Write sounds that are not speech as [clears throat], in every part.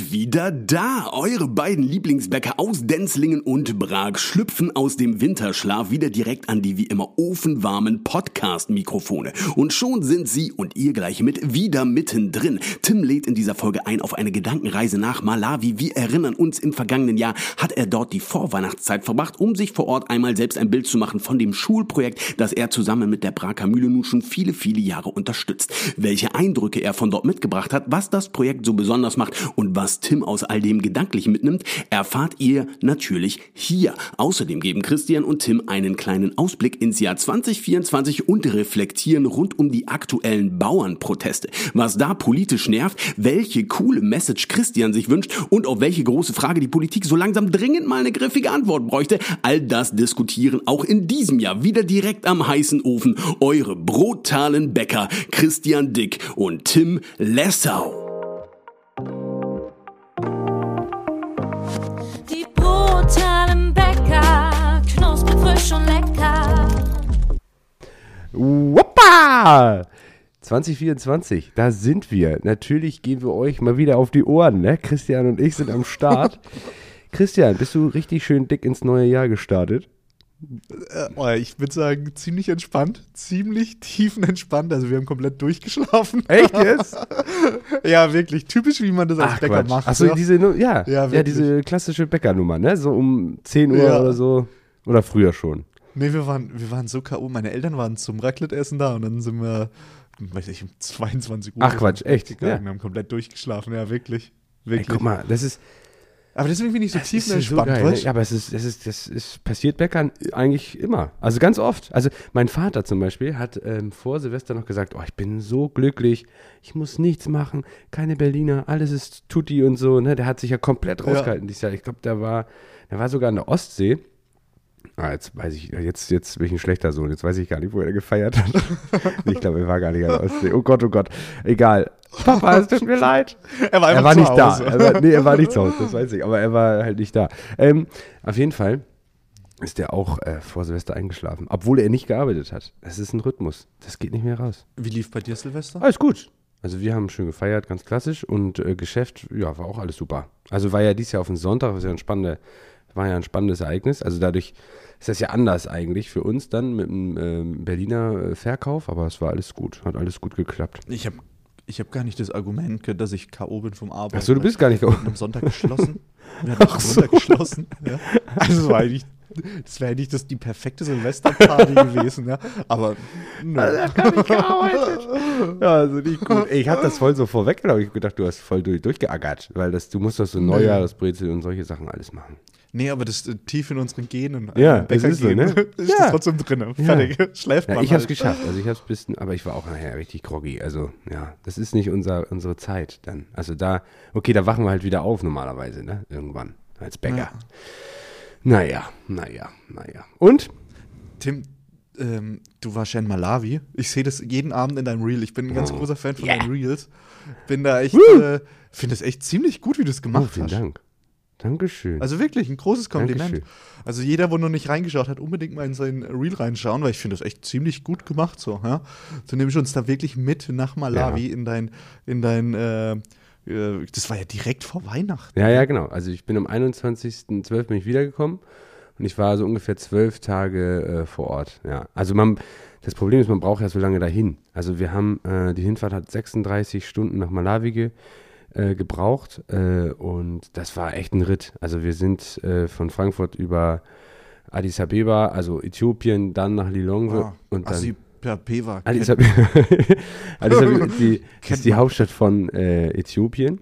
sind wieder da. Eure beiden Lieblingsbäcker aus Denzlingen und Prag schlüpfen aus dem Winterschlaf wieder direkt an die wie immer ofenwarmen Podcast-Mikrofone. Und schon sind sie und ihr gleich mit wieder mittendrin. Tim lädt in dieser Folge ein auf eine Gedankenreise nach Malawi. Wir erinnern uns, im vergangenen Jahr hat er dort die Vorweihnachtszeit verbracht, um sich vor Ort einmal selbst ein Bild zu machen von dem Schulprojekt, das er zusammen mit der Prager Mühle nun schon viele, viele Jahre unterstützt. Welche Eindrücke er von dort mitgebracht hat, was das Projekt so besonders macht und was Tim aus all dem gedanklich mitnimmt, erfahrt ihr natürlich hier. Außerdem geben Christian und Tim einen kleinen Ausblick ins Jahr 2024 und reflektieren rund um die aktuellen Bauernproteste. Was da politisch nervt, welche coole Message Christian sich wünscht und auf welche große Frage die Politik so langsam dringend mal eine griffige Antwort bräuchte. All das diskutieren auch in diesem Jahr wieder direkt am heißen Ofen eure brutalen Bäcker Christian Dick und Tim Lessau. Brutalen Bäcker, knusprig, frisch und lecker. Wuppa! 2024, da sind wir. Natürlich gehen wir euch mal wieder auf die Ohren. Ne? Christian und ich sind am Start. [laughs] Christian, bist du richtig schön dick ins neue Jahr gestartet? Äh, oh, ich würde sagen, ziemlich entspannt, ziemlich tiefenentspannt. Also wir haben komplett durchgeschlafen. Echt jetzt? [laughs] ja, wirklich. Typisch, wie man das als Bäcker Quatsch. macht. Achso, diese, ja, Ja, ja, diese klassische Bäckernummer, ne? So um 10 Uhr Ja. oder so. Oder früher schon. Nee, wir waren, wir waren so K.O. Meine Eltern waren zum Raclette-Essen da und dann sind wir, weiß ich, um 22 Uhr. Ach, Quatsch, echt? Gegangen, Ja. Wir haben komplett durchgeschlafen, ja, wirklich. Ey, Wirklich. guck mal, das ist, Aber deswegen bin ich so das ist so tiefenentspannt, geil. Ne? Ja, aber es ist, das ist, das ist, passiert Bäckern eigentlich immer. Also ganz oft. Also mein Vater zum Beispiel hat ähm, vor Silvester noch gesagt, oh, ich bin so glücklich, ich muss nichts machen, keine Berliner, alles ist Tutti und so. Ne? Der hat sich ja komplett rausgehalten dieses Jahr. Ich glaube, der war, der war sogar an der Ostsee. Ah, jetzt weiß ich, jetzt, jetzt bin ich ein schlechter Sohn. Jetzt weiß ich gar nicht, wo er gefeiert hat. [laughs] ich glaube, er war gar nicht an der Ostsee. Oh Gott, oh Gott. Egal. Papa, es tut mir leid. Er war, Er einfach war zu nicht da. Hause. Er war, nee, er war nicht zu Hause, das weiß ich. Aber er war halt nicht da. Ähm, auf jeden Fall ist er auch äh, vor Silvester eingeschlafen, obwohl er nicht gearbeitet hat. Das ist ein Rhythmus. Das geht nicht mehr raus. Wie lief bei dir Silvester? Alles gut. Also wir haben schön gefeiert, ganz klassisch. Und äh, Geschäft, ja, war auch alles super. Also war ja dieses Jahr auf den Sonntag, was ja ein, spannende, war ja ein spannendes Ereignis. Also dadurch ist das ja anders eigentlich für uns dann mit dem ähm, Berliner äh, Verkauf. Aber es war alles gut, hat alles gut geklappt. Ich habe ich hab gar nicht das Argument, gehört, dass ich K.O. bin vom Arbeiten. Achso, du bist gar nicht hatten am Sonntag geschlossen. [laughs] Wir hatten am Sonntag geschlossen. Ja. Also das war eigentlich, das wäre eigentlich das, die perfekte Silvesterparty gewesen, ja. Aber nö. gar nicht gearbeitet. Ja, also nicht gut. Ich habe das voll so vorweggenommen. Ich hab gedacht, du hast voll durch, durchgeackert, weil das, du musst doch so Neujahresbrezel und solche Sachen alles machen. Nee, aber das äh, tief in unseren Genen. Ja, äh, es ist so, ne? [laughs] ist Ja. das trotzdem drin. Fertig. [laughs] Schläft Ja, man ich habe es halt. geschafft. Also ich habe es bisschen, aber ich war auch nachher richtig groggy. Also ja, das ist nicht unser, unsere Zeit dann. Also da, okay, da wachen wir halt wieder auf normalerweise, ne? Irgendwann als Bäcker. Ja. Naja, naja, naja. Und? Tim, ähm, du warst ja in Malawi. Ich sehe das jeden Abend in deinem Reel. Ich bin ein ganz Oh. großer Fan von Yeah. deinen Reels. Bin da echt, Woo. äh, finde es echt ziemlich gut, wie du es Oh, gemacht vielen hast. Dank. Dankeschön. Also wirklich, ein großes Kompliment. Dankeschön. Also jeder, wo noch nicht reingeschaut hat, unbedingt mal in sein Reel reinschauen, weil ich finde das echt ziemlich gut gemacht so. Ja? Du nimmst uns da wirklich mit nach Malawi in dein, in dein, äh, äh, das war ja direkt vor Weihnachten. Ja, ja, genau. Also ich bin am 21.12. bin ich wiedergekommen und ich war so ungefähr zwölf Tage äh, vor Ort. Ja, also man, das Problem ist, man braucht ja so lange dahin. Also wir haben, äh, die Hinfahrt hat 36 Stunden nach Malawi ge, äh, gebraucht äh, und das war echt ein Ritt. Also wir sind äh, von Frankfurt über Addis Abeba, also Äthiopien, dann nach Lilongwe Ah, und dann Asi per Peva. Addis Abeba, [laughs] Addis Abeba ist die, [laughs] ist die Hauptstadt von äh, Äthiopien.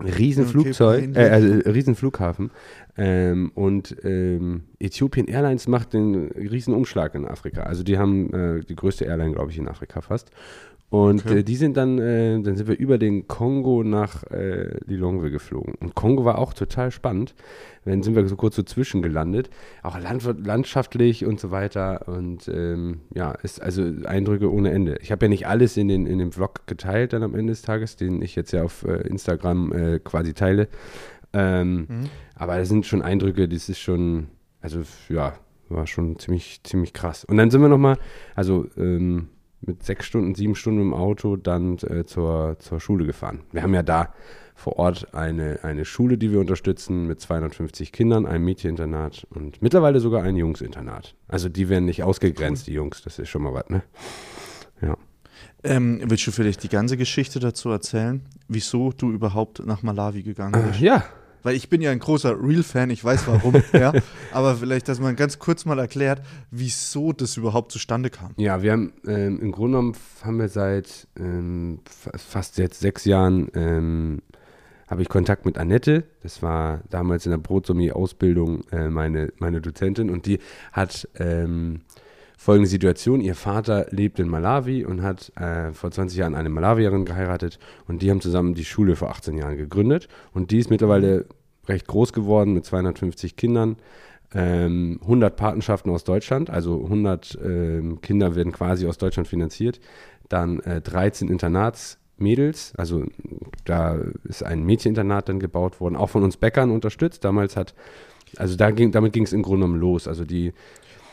Riesenflugzeug, äh, also Riesenflughafen. Ähm, und ähm, Äthiopien Airlines macht den Riesenumschlag in Afrika. Also die haben äh, die größte Airline, glaube ich, in Afrika fast. Und Okay. äh, die sind dann, äh, dann sind wir über den Kongo nach äh, Lilongwe geflogen. Und Kongo war auch total spannend. Dann sind wir so kurz so zwischen gelandet. Auch land landschaftlich und so weiter. Und ähm, ja, ist also Eindrücke ohne Ende. Ich habe ja nicht alles in, den, in dem Vlog geteilt dann am Ende des Tages, den ich jetzt ja auf äh, Instagram äh, quasi teile. Ähm, Mhm. Aber das sind schon Eindrücke, das ist schon, also ja, war schon ziemlich, ziemlich krass. Und dann sind wir nochmal, also ähm, mit sechs Stunden, sieben Stunden im Auto dann äh, zur, zur Schule gefahren. Wir haben ja da vor Ort eine, eine Schule, die wir unterstützen mit 250 Kindern, einem Mädcheninternat und mittlerweile sogar ein Jungsinternat. Also die werden nicht ausgegrenzt, die Jungs, das ist schon mal was, ne? Ja. Ähm, willst du vielleicht die ganze Geschichte dazu erzählen, wieso du überhaupt nach Malawi gegangen bist? Äh, ja, Weil ich bin ja ein großer Real-Fan, ich weiß warum, [laughs] ja. Aber vielleicht, dass man ganz kurz mal erklärt, wieso das überhaupt zustande kam. Ja, wir haben ähm, im Grunde genommen haben wir seit ähm, fa- fast jetzt sechs Jahren ähm, habe ich Kontakt mit Annette. Das war damals in der Brotsommelier-Ausbildung äh, meine, meine Dozentin und die hat ähm, folgende Situation. Ihr Vater lebt in Malawi und hat äh, vor 20 Jahren eine Malawierin geheiratet und die haben zusammen die Schule vor 18 Jahren gegründet und die ist mittlerweile recht groß geworden mit 250 Kindern. Ähm, 100 Patenschaften aus Deutschland, also 100 ähm, Kinder werden quasi aus Deutschland finanziert. Dann äh, 13 Internatsmädels, also da ist ein Mädcheninternat dann gebaut worden, auch von uns Bäckern unterstützt. Damals hat, also da ging, damit ging es im Grunde genommen los. Also die,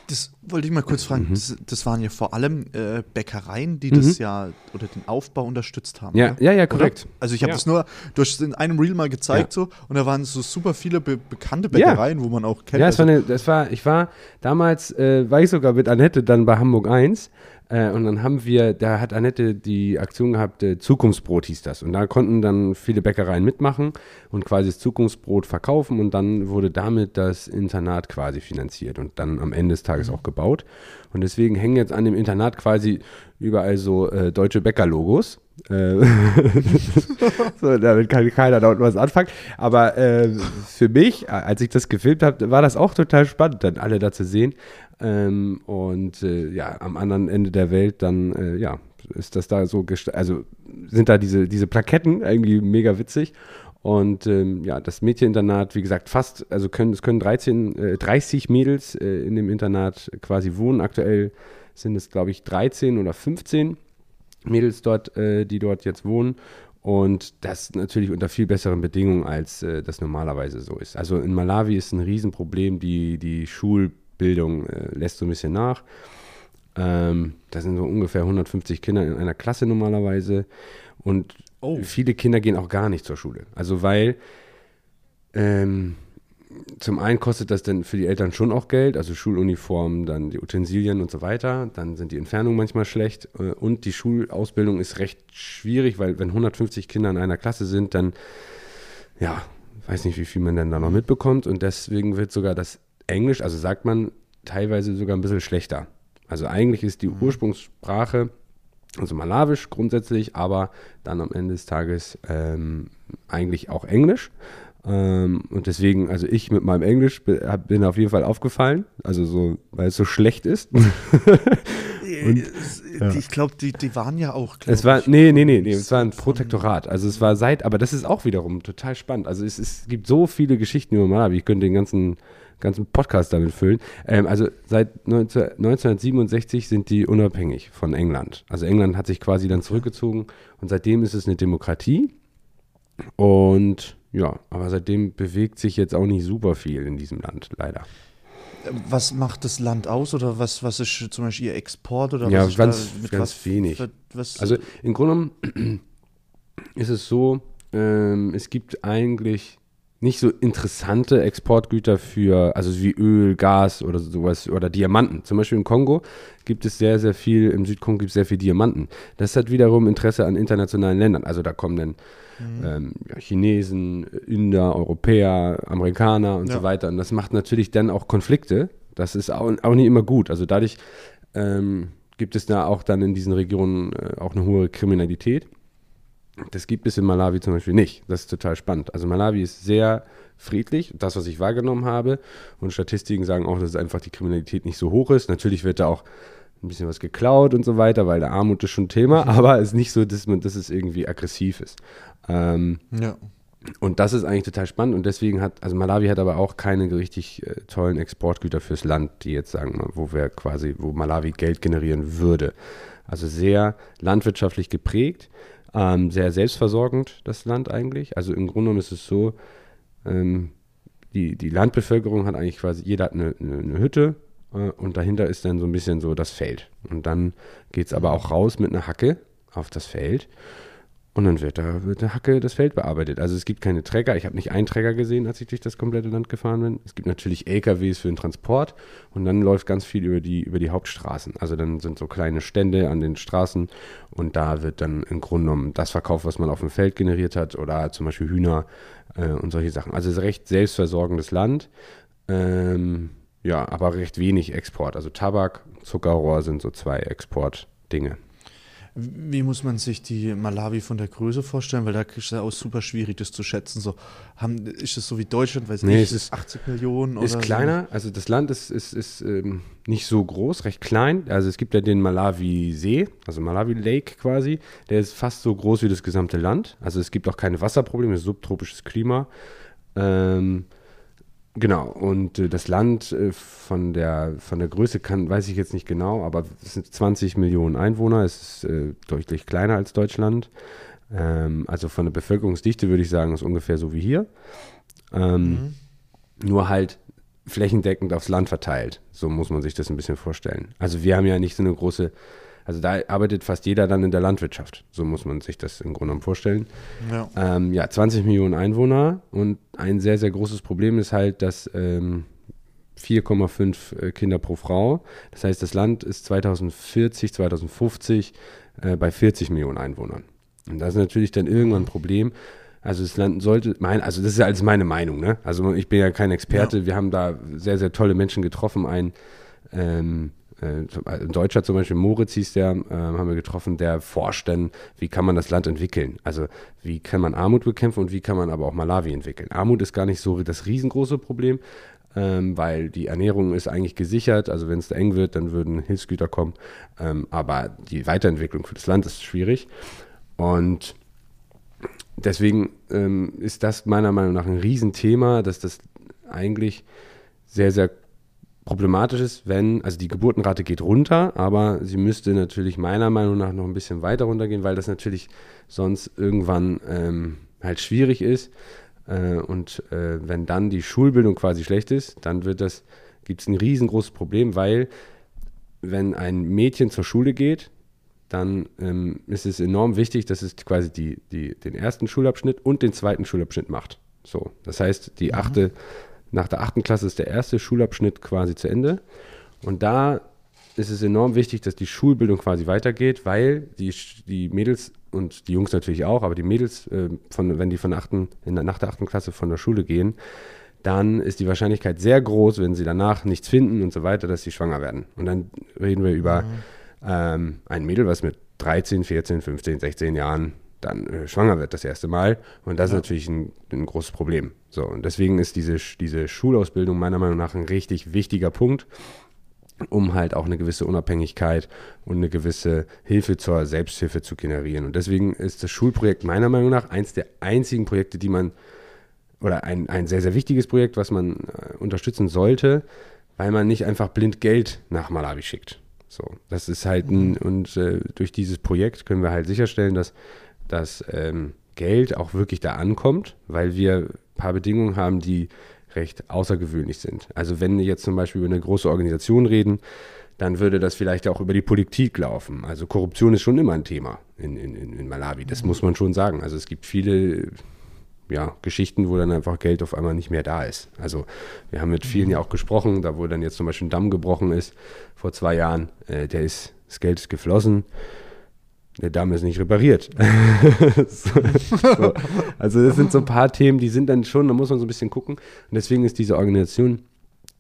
Das wollte ich mal kurz Mhm. fragen. Das, das waren ja vor allem äh, Bäckereien, die das ja oder den Aufbau unterstützt haben. ja, ja, ja, Oder? korrekt. Also ich habe Ja. das nur, du hast es in einem Reel mal gezeigt so und da waren so super viele be bekannte Bäckereien, wo man auch kennt. Ja, es war also, eine, das war, ich war damals, äh, war ich sogar mit Annette dann bei Hamburg 1 äh, und dann haben wir, da hat Annette die Aktion gehabt, äh, Zukunftsbrot hieß das. Und da konnten dann viele Bäckereien mitmachen und quasi das Zukunftsbrot verkaufen. Und dann wurde damit das Internat quasi finanziert und dann am Ende des Tages auch gebaut. Und deswegen hängen jetzt an dem Internat quasi überall so äh, deutsche Bäckerlogos. Äh, [laughs] so, damit kann keiner dort was anfangen. Aber äh, für mich, äh, als ich das gefilmt habe, war das auch total spannend, dann alle da zu sehen. Ähm, und äh, ja, am anderen Ende der Welt dann, äh, ja, ist das da so, gest- also sind da diese, diese Plaketten irgendwie mega witzig. Und ähm, ja, das Mädcheninternat, wie gesagt, fast, also können, es können 13, äh, 30 Mädels äh, in dem Internat quasi wohnen. Aktuell sind es, glaube ich, 13 oder 15 Mädels dort, äh, die dort jetzt wohnen. Und das natürlich unter viel besseren Bedingungen, als äh, das normalerweise so ist. Also in Malawi ist ein Riesenproblem, die, die Schulbildung äh, lässt so ein bisschen nach. Ähm, da sind so ungefähr 150 Kinder in einer Klasse normalerweise. Und viele Kinder gehen auch gar nicht zur Schule. Also weil ähm, zum einen kostet das dann für die Eltern schon auch Geld, also Schuluniformen, dann die Utensilien und so weiter. Dann sind die Entfernungen manchmal schlecht äh, und die Schulausbildung ist recht schwierig, weil wenn 150 Kinder in einer Klasse sind, dann ja, weiß nicht, wie viel man dann da noch mitbekommt und deswegen wird sogar das Englisch, also sagt man teilweise sogar ein bisschen schlechter. Also eigentlich ist die Ursprungssprache also Malawisch grundsätzlich, aber dann am Ende des Tages ähm, eigentlich auch Englisch. Ähm, und deswegen, also ich mit meinem Englisch bin, auf jeden Fall aufgefallen, also so, weil es so schlecht ist. Ich glaube, die, die waren ja auch. Es war, nee, nee, nee, nee, es war ein Protektorat. Also es war seit, aber das ist auch wiederum total spannend. Also es, es gibt so viele Geschichten über Malawi, ich könnte den ganzen, ganzen Podcast damit füllen. Ähm, also seit 19, 1967 sind die unabhängig von England. Also England hat sich quasi dann zurückgezogen und seitdem ist es eine Demokratie. Und ja, aber seitdem bewegt sich jetzt auch nicht super viel in diesem Land, leider. Was macht das Land aus oder was, was ist zum Beispiel ihr Export oder Ja, was ist ganz- mit ganz was, wenig. Was, Also im Grunde genommen [clears throat] ist es so, ähm, es gibt eigentlich nicht so interessante Exportgüter für, also wie Öl, Gas oder sowas oder Diamanten. Zum Beispiel im Kongo gibt es sehr, sehr viel, im Südkongo gibt es sehr viel Diamanten. Das hat wiederum Interesse an internationalen Ländern. Also da kommen dann ähm, ja, Chinesen, Inder, Europäer, Amerikaner und Ja. so weiter. Und das macht natürlich dann auch Konflikte. Das ist auch, auch nicht immer gut. Also dadurch ähm, gibt es da auch dann in diesen Regionen äh, auch eine hohe Kriminalität. Das gibt es in Malawi zum Beispiel nicht. Das ist total spannend. Also Malawi ist sehr friedlich, das, was ich wahrgenommen habe. Und Statistiken sagen auch, dass einfach die Kriminalität nicht so hoch ist. Natürlich wird da auch ein bisschen was geklaut und so weiter, weil der Armut ist schon ein Thema, aber es ist nicht so, dass, man, dass es irgendwie aggressiv ist. Ähm, ja. und das ist eigentlich total spannend und deswegen hat, also Malawi hat aber auch keine richtig äh, tollen Exportgüter fürs Land, die jetzt sagen, wir wo wir quasi, wo Malawi Geld generieren würde. Also sehr landwirtschaftlich geprägt, ähm, sehr selbstversorgend das Land eigentlich. Also im Grunde genommen ist es so, ähm, die, die Landbevölkerung hat eigentlich quasi, jeder hat eine, eine, eine Hütte äh, und dahinter ist dann so ein bisschen so das Feld. Und dann geht es aber auch raus mit einer Hacke auf das Feld. Und dann wird da wird eine Hacke das Feld bearbeitet. Also es gibt keine Träger. Ich habe nicht einen Träger gesehen, als ich durch das komplette Land gefahren bin. Es gibt natürlich LKWs für den Transport und dann läuft ganz viel über die, über die Hauptstraßen. Also dann sind so kleine Stände an den Straßen und da wird dann im Grunde genommen das verkauft, was man auf dem Feld generiert hat oder zum Beispiel Hühner äh, und solche Sachen. Also es ist recht selbstversorgendes Land. Ähm, ja, aber recht wenig Export. Also Tabak, Zuckerrohr sind so zwei Exportdinge. Wie muss man sich die Malawi von der Größe vorstellen? Weil da ist es ja auch super schwierig, das zu schätzen. So, haben, ist es so wie Deutschland, weiß Nee, nicht, es ist- 80 Millionen Ist oder kleiner, also das Land ist, ist, ist ähm, nicht so groß, recht klein. Also es gibt ja den Malawi-See, also Malawi Lake quasi. Der ist fast so groß wie das gesamte Land. Also es gibt auch keine Wasserprobleme, es ist subtropisches Klima. Ähm, genau, und äh, das Land äh, von, der, von der Größe kann, weiß ich jetzt nicht genau, aber es sind 20 Millionen Einwohner, es ist äh, deutlich kleiner als Deutschland. Ähm, also von der Bevölkerungsdichte würde ich sagen, ist ungefähr so wie hier. Ähm, Nur halt flächendeckend aufs Land verteilt. So muss man sich das ein bisschen vorstellen. Also wir haben ja nicht so eine große, also da arbeitet fast jeder dann in der Landwirtschaft. So muss man sich das im Grunde genommen vorstellen. Ja. Ähm, ja, 20 Millionen Einwohner und ein sehr, sehr großes Problem ist halt, dass ähm, 4,5 äh, Kinder pro Frau. Das heißt, das Land ist 2040, 2050 äh, bei 40 Millionen Einwohnern. Und das ist natürlich dann irgendwann ein Problem. Also das Land sollte, mein, also das ist ja alles meine Meinung, ne? Also ich bin ja kein Experte. Wir haben da sehr, sehr tolle Menschen getroffen. Ein ähm, äh, ein Deutscher zum Beispiel, Moritz hieß der, ähm, haben wir getroffen, der forscht dann, wie kann man das Land entwickeln? Also wie kann man Armut bekämpfen und wie kann man aber auch Malawi entwickeln? Armut ist gar nicht so das riesengroße Problem, ähm, weil die Ernährung ist eigentlich gesichert. Also wenn es eng wird, dann würden Hilfsgüter kommen. Ähm, aber die Weiterentwicklung für das Land ist schwierig. Und deswegen ähm, ist das meiner Meinung nach ein Riesenthema, dass das eigentlich sehr, sehr problematisch ist, wenn, also die Geburtenrate geht runter, aber sie müsste natürlich meiner Meinung nach noch ein bisschen weiter runtergehen, weil das natürlich sonst irgendwann ähm, halt schwierig ist. Äh, und äh, wenn dann die Schulbildung quasi schlecht ist, dann wird das, gibt es ein riesengroßes Problem, weil wenn ein Mädchen zur Schule geht, dann ähm, ist es enorm wichtig, dass es quasi die, die, den ersten Schulabschnitt und den zweiten Schulabschnitt macht. So, das heißt, die achte, nach der achten Klasse ist der erste Schulabschnitt quasi zu Ende. Und da ist es enorm wichtig, dass die Schulbildung quasi weitergeht, weil die, die Mädels und die Jungs natürlich auch, aber die Mädels, äh, von, wenn die von achten, in der, nach der achten Klasse von der Schule gehen, dann ist die Wahrscheinlichkeit sehr groß, wenn sie danach nichts finden und so weiter, dass sie schwanger werden. Und dann reden wir über ähm, ein Mädel, was mit 13, 14, 15, 16 Jahren dann äh, schwanger wird das erste Mal. Und das ist natürlich ein, ein großes Problem. So, und deswegen ist diese, diese Schulausbildung meiner Meinung nach ein richtig wichtiger Punkt, um halt auch eine gewisse Unabhängigkeit und eine gewisse Hilfe zur Selbsthilfe zu generieren. Und deswegen ist das Schulprojekt meiner Meinung nach eins der einzigen Projekte, die man, oder ein, ein sehr, sehr wichtiges Projekt, was man äh, unterstützen sollte, weil man nicht einfach blind Geld nach Malawi schickt. So, das ist halt ein, und äh, durch dieses Projekt können wir halt sicherstellen, dass das ähm, Geld auch wirklich da ankommt, weil wir ein paar Bedingungen haben, die recht außergewöhnlich sind. Also wenn wir jetzt zum Beispiel über eine große Organisation reden, dann würde das vielleicht auch über die Politik laufen. Also Korruption ist schon immer ein Thema in, in, in Malawi, das muss man schon sagen. Also es gibt viele ja, Geschichten, wo dann einfach Geld auf einmal nicht mehr da ist. Also wir haben mit vielen ja auch gesprochen, da wo dann jetzt zum Beispiel ein Damm gebrochen ist vor zwei Jahren, äh, der ist, das Geld ist geflossen, der Damm ist nicht repariert. [laughs] so, so. Also das sind so ein paar Themen, die sind dann schon, da muss man so ein bisschen gucken. Und deswegen ist diese Organisation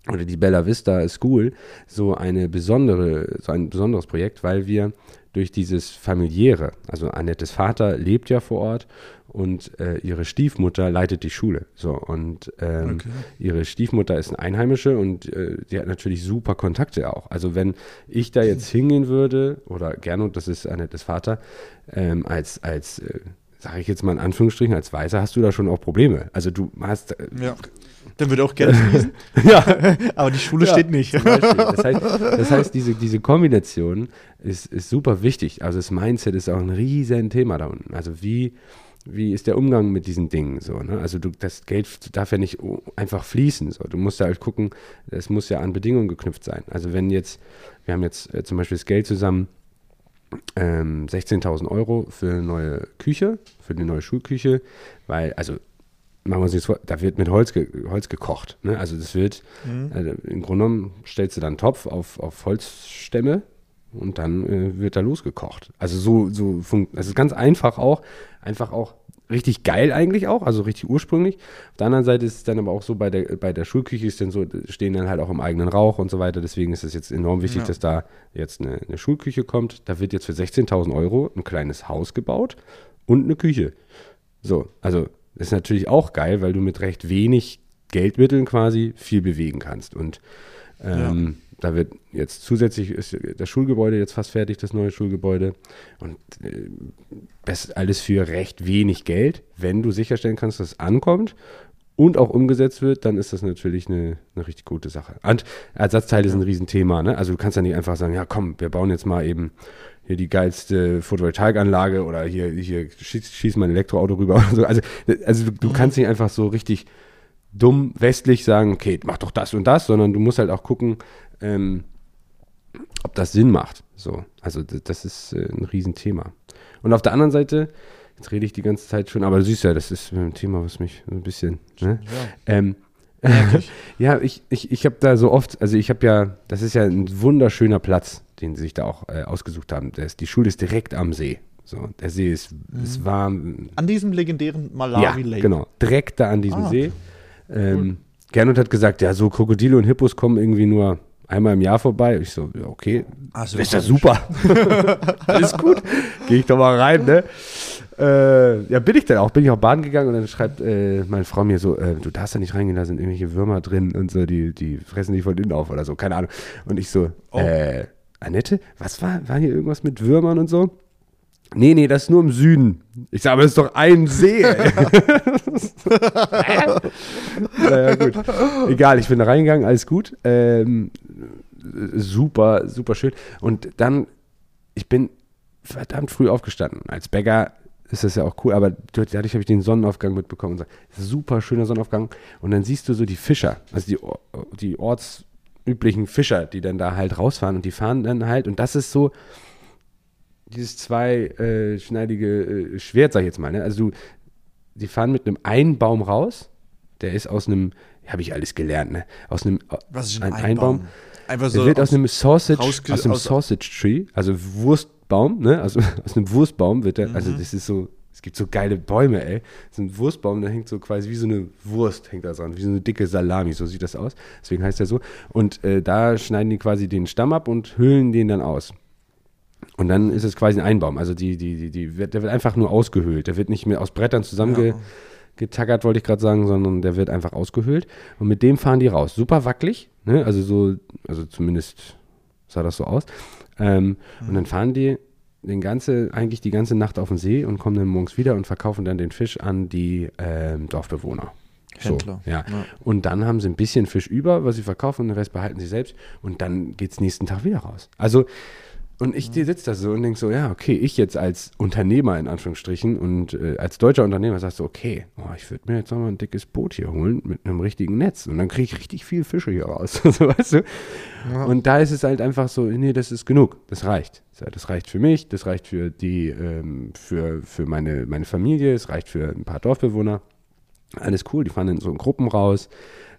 oder die Bella Vista School so eine besondere, so ein besonderes Projekt, weil wir durch dieses familiäre, also Annettes Vater lebt ja vor Ort und äh, ihre Stiefmutter leitet die Schule. So und ähm, Okay. ihre Stiefmutter ist eine Einheimische und äh, die hat natürlich super Kontakte auch. Also wenn ich da jetzt hingehen würde oder Gernot, das ist Annettes Vater, ähm, als als äh, sage ich jetzt mal in Anführungsstrichen, als Weißer hast du da schon auch Probleme. Also du hast äh, Ja. Dann wird auch Geld fließen, [laughs] ja, [laughs] aber die Schule Ja, steht nicht. Das heißt, das heißt diese, diese Kombination ist, ist super wichtig. Also das Mindset ist auch ein riesen Thema da unten. Also wie wie ist der Umgang mit diesen Dingen so, ne? Also du, das Geld darf ja nicht einfach fließen. So. Du musst ja halt gucken, es muss ja an Bedingungen geknüpft sein. Also wenn jetzt, wir haben jetzt äh, zum Beispiel das Geld zusammen, ähm, 16.000 Euro für eine neue Küche, für eine neue Schulküche, weil, also machen wir uns jetzt vor, da wird mit Holz, ge Holz gekocht. Ne? Also das wird, also im Grunde genommen stellst du dann einen Topf auf, auf Holzstämme und dann äh, wird da losgekocht. Also so, so funkt, das ist ganz einfach auch, einfach auch richtig geil eigentlich auch, also richtig ursprünglich. Auf der anderen Seite ist es dann aber auch so, bei der, bei der Schulküche ist dann so, stehen dann halt auch im eigenen Rauch und so weiter. Deswegen ist es jetzt enorm wichtig, Ja. dass da jetzt eine, eine Schulküche kommt. Da wird jetzt für 16.000 Euro ein kleines Haus gebaut und eine Küche. So, also ist natürlich auch geil, weil du mit recht wenig Geldmitteln quasi viel bewegen kannst. Und ähm, da wird jetzt zusätzlich ist das Schulgebäude jetzt fast fertig, das neue Schulgebäude. Und äh, das ist alles für recht wenig Geld. Wenn du sicherstellen kannst, dass es ankommt und auch umgesetzt wird, dann ist das natürlich eine, eine richtig gute Sache. Und Ersatzteile sind ein Riesenthema. Ne? Also du kannst ja nicht einfach sagen, ja komm, wir bauen jetzt mal eben hier die geilste Photovoltaikanlage oder hier, hier schieß, schieß mal ein Elektroauto rüber. Oder so. Also, also du kannst nicht einfach so richtig dumm westlich sagen, okay, mach doch das und das, sondern du musst halt auch gucken, ähm, ob das Sinn macht. So, also das ist äh, ein Riesenthema. Und auf der anderen Seite, jetzt rede ich die ganze Zeit schon, aber du siehst ja, das ist ein Thema, was mich so ein bisschen, ne? Ähm, [laughs] ja, ich, ich, ich habe da so oft, also ich habe ja, das ist ja ein wunderschöner Platz, den sie sich da auch äh, ausgesucht haben. Der ist, die Schule ist direkt am See. So, der See ist, ist warm, An diesem legendären ja, Malawi Lake. genau. Direkt da an diesem Ah, See. Ähm, Gernot hat gesagt, ja, so Krokodile und Hippos kommen irgendwie nur einmal im Jahr vorbei. Ich so, ja, okay, Also, ist ja super. [laughs] Alles gut. Gehe ich doch mal rein, ne? Äh, ja, bin ich dann auch. Bin ich auch baden gegangen und dann schreibt äh, meine Frau mir so, äh, du darfst da nicht reingehen, da sind irgendwelche Würmer drin und so, die, die fressen dich von innen auf oder so, keine Ahnung. Und ich so, Oh. äh, Annette, was war, war hier irgendwas mit Würmern und so? Nee, nee, das ist nur im Süden. Ich sage, aber das ist doch ein See. [laughs] [laughs] Naja, gut. Egal, ich bin da reingegangen, alles gut. Ähm, super, super schön. Und dann, ich bin verdammt früh aufgestanden. Als Bäcker ist das ja auch cool, aber dadurch habe ich den Sonnenaufgang mitbekommen. Super schöner Sonnenaufgang. Und dann siehst du so die Fischer, also die, die ortsüblichen Fischer, die dann da halt rausfahren und die fahren dann halt. Und das ist so dieses zweischneidige äh, Schwert, sag ich jetzt mal. Ne? Also du, die fahren mit einem Einbaum raus. Der ist aus einem, habe ich alles gelernt, ne? Aus einem Was ist ein ein Einbaum. Einbaum? Einfach Der so wird aus, aus- einem Sausage, aus einem aus- Sausage Tree, also Wurstbaum, ne? Also [laughs] aus einem Wurstbaum wird der, Mhm. also das ist so, es gibt so geile Bäume, ey. Das ist ein Wurstbaum, da hängt so quasi wie so eine Wurst hängt da dran, wie so eine dicke Salami, so sieht das aus. Deswegen heißt der so. Und äh, da schneiden die quasi den Stamm ab und hüllen den dann aus. Und dann ist es quasi ein Einbaum. Also die, die, die, die wird, der wird einfach nur ausgehöhlt. Der wird nicht mehr aus Brettern zusammengetackert, wollte ich gerade sagen, sondern der wird einfach ausgehöhlt. Und mit dem fahren die raus. Super wackelig, ne? Also so, also zumindest sah das so aus. Ähm, Und dann fahren die den ganze, eigentlich die ganze Nacht auf den See und kommen dann morgens wieder und verkaufen dann den Fisch an die ähm, Dorfbewohner. Händler. So, ja. Ja. Und dann haben sie ein bisschen Fisch über, was sie verkaufen und den Rest behalten sie selbst. Und dann geht es nächsten Tag wieder raus. Also, und ich sitze da so und denke so, ja, okay, ich jetzt als Unternehmer in Anführungsstrichen und äh, als deutscher Unternehmer sagst du, okay, oh, ich würde mir jetzt nochmal ein dickes Boot hier holen mit einem richtigen Netz und dann kriege ich richtig viel Fische hier raus. [laughs] so, weißt du? Und da ist es halt einfach so, nee, das ist genug, das reicht. Das reicht für mich, das reicht für die, ähm, für, für meine, meine Familie, es reicht für ein paar Dorfbewohner. Alles cool, die fahren in so in Gruppen raus,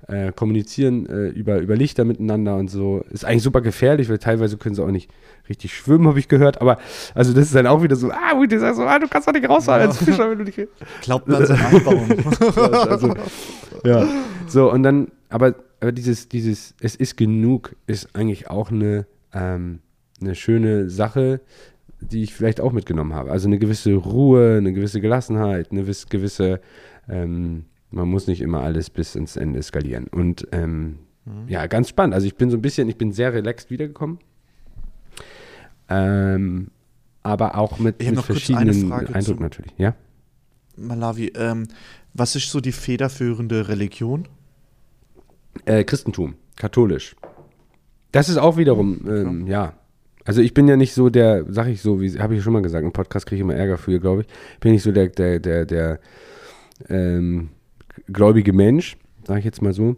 äh, kommunizieren äh, über, über Lichter miteinander und so. Ist eigentlich super gefährlich, weil teilweise können sie auch nicht richtig schwimmen, habe ich gehört. Aber also das ist dann auch wieder so, ah, wo ich sag so, ah, du kannst doch nicht rausfahren als Fischer, wenn du nicht. [laughs] Glaubt man sein Einbaum. [laughs] also, ja. So, und dann, aber, aber dieses, dieses, es ist genug, ist eigentlich auch eine, ähm, eine schöne Sache, die ich vielleicht auch mitgenommen habe. Also eine gewisse Ruhe, eine gewisse Gelassenheit, eine wiss- gewisse, ähm, man muss nicht immer alles bis ins Ende skalieren. Und ähm, ja, ganz spannend. Also ich bin so ein bisschen, ich bin sehr relaxed wiedergekommen. Ähm, aber auch mit, Ich mit verschiedenen Eindrücken natürlich. Ja? Malawi, ähm, was ist so die federführende Religion? Äh, Christentum, katholisch. Das ist auch wiederum, ähm, ja, Also ich bin ja nicht so der, sag ich so, wie habe ich schon mal gesagt, im Podcast kriege ich immer Ärger für, glaube ich. Bin nicht so der, der, der, der ähm, gläubige Mensch, sage ich jetzt mal so.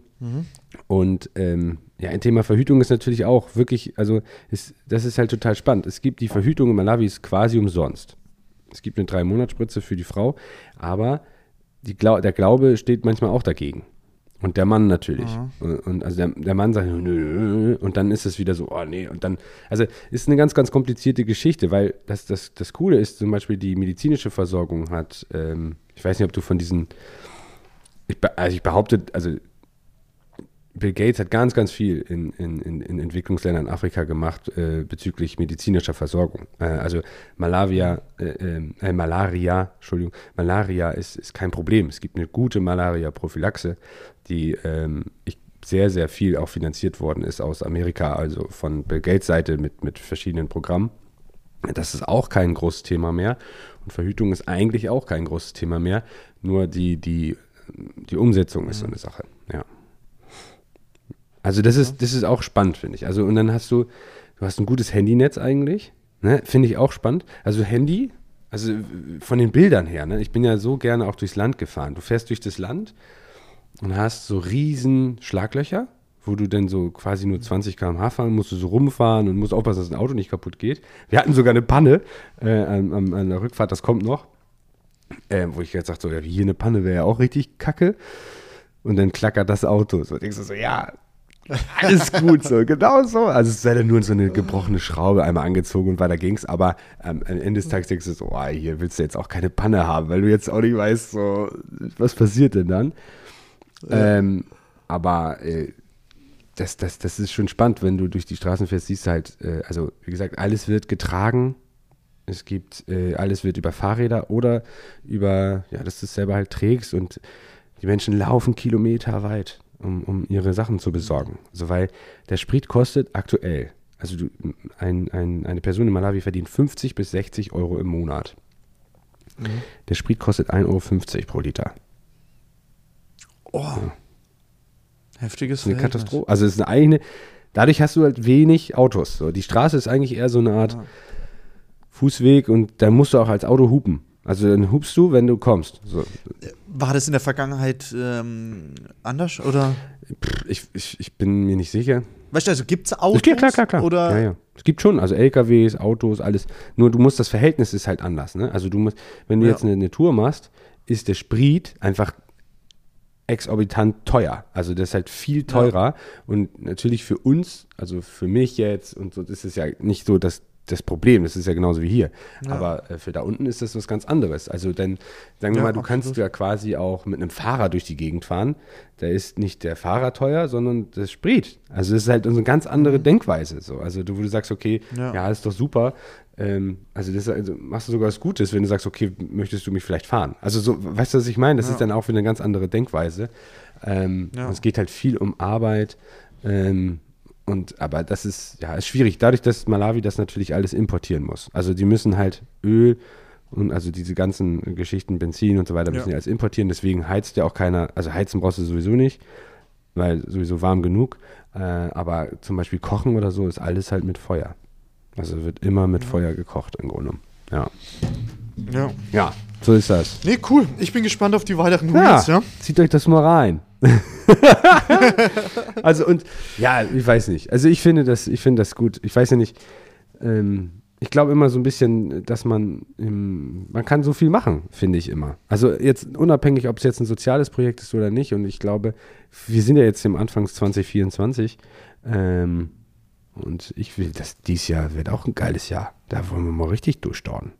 Und ähm, ja, ein Thema Verhütung ist natürlich auch wirklich, also ist, das ist halt total spannend. Es gibt die Verhütung in Malawi ist quasi umsonst. Es gibt eine drei Monatsspritze für die Frau, aber die der Glaube steht manchmal auch dagegen. Und der Mann natürlich. Und, und also der, der Mann sagt, nö, nö, nö, und dann ist es wieder so, oh nee, und dann, also ist eine ganz, ganz komplizierte Geschichte, weil das, das, das Coole ist, zum Beispiel die medizinische Versorgung hat, ähm, ich weiß nicht, ob du von diesen, ich, also ich behaupte, also Bill Gates hat ganz, ganz viel in, in, in, in Entwicklungsländern Afrika gemacht äh, bezüglich medizinischer Versorgung. Äh, also Malaria, äh, ähm, äh, Malaria, Entschuldigung, Malaria ist, ist kein Problem. Es gibt eine gute Malaria-Prophylaxe, die ähm, ich, sehr, sehr viel auch finanziert worden ist aus Amerika, also von Bill Gates Seite mit, mit verschiedenen Programmen. Das ist auch kein großes Thema mehr. Und Verhütung ist eigentlich auch kein großes Thema mehr. Nur die, die, die Umsetzung ist so eine Sache. Ja. Also das ist, das ist auch spannend, finde ich. Also und dann hast du, du hast ein gutes Handynetz eigentlich, ne? Finde ich auch spannend. Also Handy, also von den Bildern her, ne? Ich bin ja so gerne auch durchs Land gefahren. Du fährst durch das Land und hast so riesen Schlaglöcher, wo du dann so quasi nur 20 km/h fahren musst, du so rumfahren und musst aufpassen, dass ein Auto nicht kaputt geht. Wir hatten sogar eine Panne äh, an, an, an der Rückfahrt, das kommt noch. Äh, wo ich jetzt sagte, so, ja, hier eine Panne wäre ja auch richtig kacke. Und dann klackert das Auto. So denkst du so, ja, alles [laughs] gut so, genau so. Also es sei dann nur so eine gebrochene Schraube einmal angezogen und weiter ging's. Aber ähm, am Ende des Tages denkst du so, oh, hier willst du jetzt auch keine Panne haben, weil du jetzt auch nicht weißt, so, was passiert denn dann? Ähm, aber äh, das, das, das ist schon spannend, wenn du durch die Straßen fährst, siehst du halt, äh, also wie gesagt, alles wird getragen. Es gibt, äh, alles wird über Fahrräder oder über, ja, dass du es selber halt trägst und die Menschen laufen Kilometer weit, um, um ihre Sachen zu besorgen. Also weil der Sprit kostet aktuell, also du, ein, ein, eine Person in Malawi verdient 50 bis 60 Euro im Monat. Der Sprit kostet 1,50 Euro pro Liter. Oh. Heftiges Das ist eine Verhältnis. Katastrophe. Also es ist eine eigene. Dadurch hast du halt wenig Autos. So. Die Straße ist eigentlich eher so eine Art Fußweg und da musst du auch als Auto hupen. Also dann hupst du, wenn du kommst. So. War das in der Vergangenheit ähm, anders? Oder? Ich, ich, ich bin mir nicht sicher. Weißt du, also gibt es Autos? Ja, klar, klar, klar. Oder? ja, ja. Es gibt schon, also LKWs, Autos, alles. Nur du musst, das Verhältnis ist halt anders. Ne? Also du musst, wenn du Ja. jetzt eine, eine Tour machst, ist der Sprit einfach exorbitant teuer. Also das ist halt viel teurer. Und natürlich für uns, also für mich jetzt und so, ist ja nicht so das, das Problem. Das ist ja genauso wie hier. Aber äh, für da unten ist das was ganz anderes. Also dann, sagen wir Ja, mal, du kannst absolut. ja quasi auch mit einem Fahrer durch die Gegend fahren. Da ist nicht der Fahrer teuer, sondern das Sprit. Also das ist halt so eine ganz andere Denkweise. So. Also du, wo du sagst, okay, ja, Ja. ist doch super. Ähm, also das also machst du sogar was Gutes, wenn du sagst, okay, möchtest du mich vielleicht fahren? Also so, weißt du, was ich meine? Das ist dann auch wieder eine ganz andere Denkweise. Ähm, Ja. Es geht halt viel um Arbeit. Ähm, und, aber das ist, ja, ist schwierig, dadurch, dass Malawi das natürlich alles importieren muss. Also die müssen halt Öl und also diese ganzen Geschichten, Benzin und so weiter, müssen Ja. die alles importieren. Deswegen heizt ja auch keiner, also heizen brauchst du sowieso nicht, weil sowieso warm genug. Äh, aber zum Beispiel Kochen oder so ist alles halt mit Feuer. Also wird immer mit Feuer gekocht im Grunde. Ja. Ja. Ja, so ist das. Nee, cool. Ich bin gespannt auf die weiteren Ja, Reels, ja. zieht euch das mal rein. [laughs] [laughs] also und ja, ich weiß nicht. Also ich finde das, ich finde das gut. Ich weiß ja nicht. Ähm, ich glaube immer so ein bisschen, dass man, im, man kann so viel machen, finde ich immer. Also jetzt unabhängig, ob es jetzt ein soziales Projekt ist oder nicht. Und ich glaube, wir sind ja jetzt im Anfangs 2024. Ähm, und ich will, dass dieses Jahr wird auch ein geiles Jahr. Da wollen wir mal richtig durchstarten.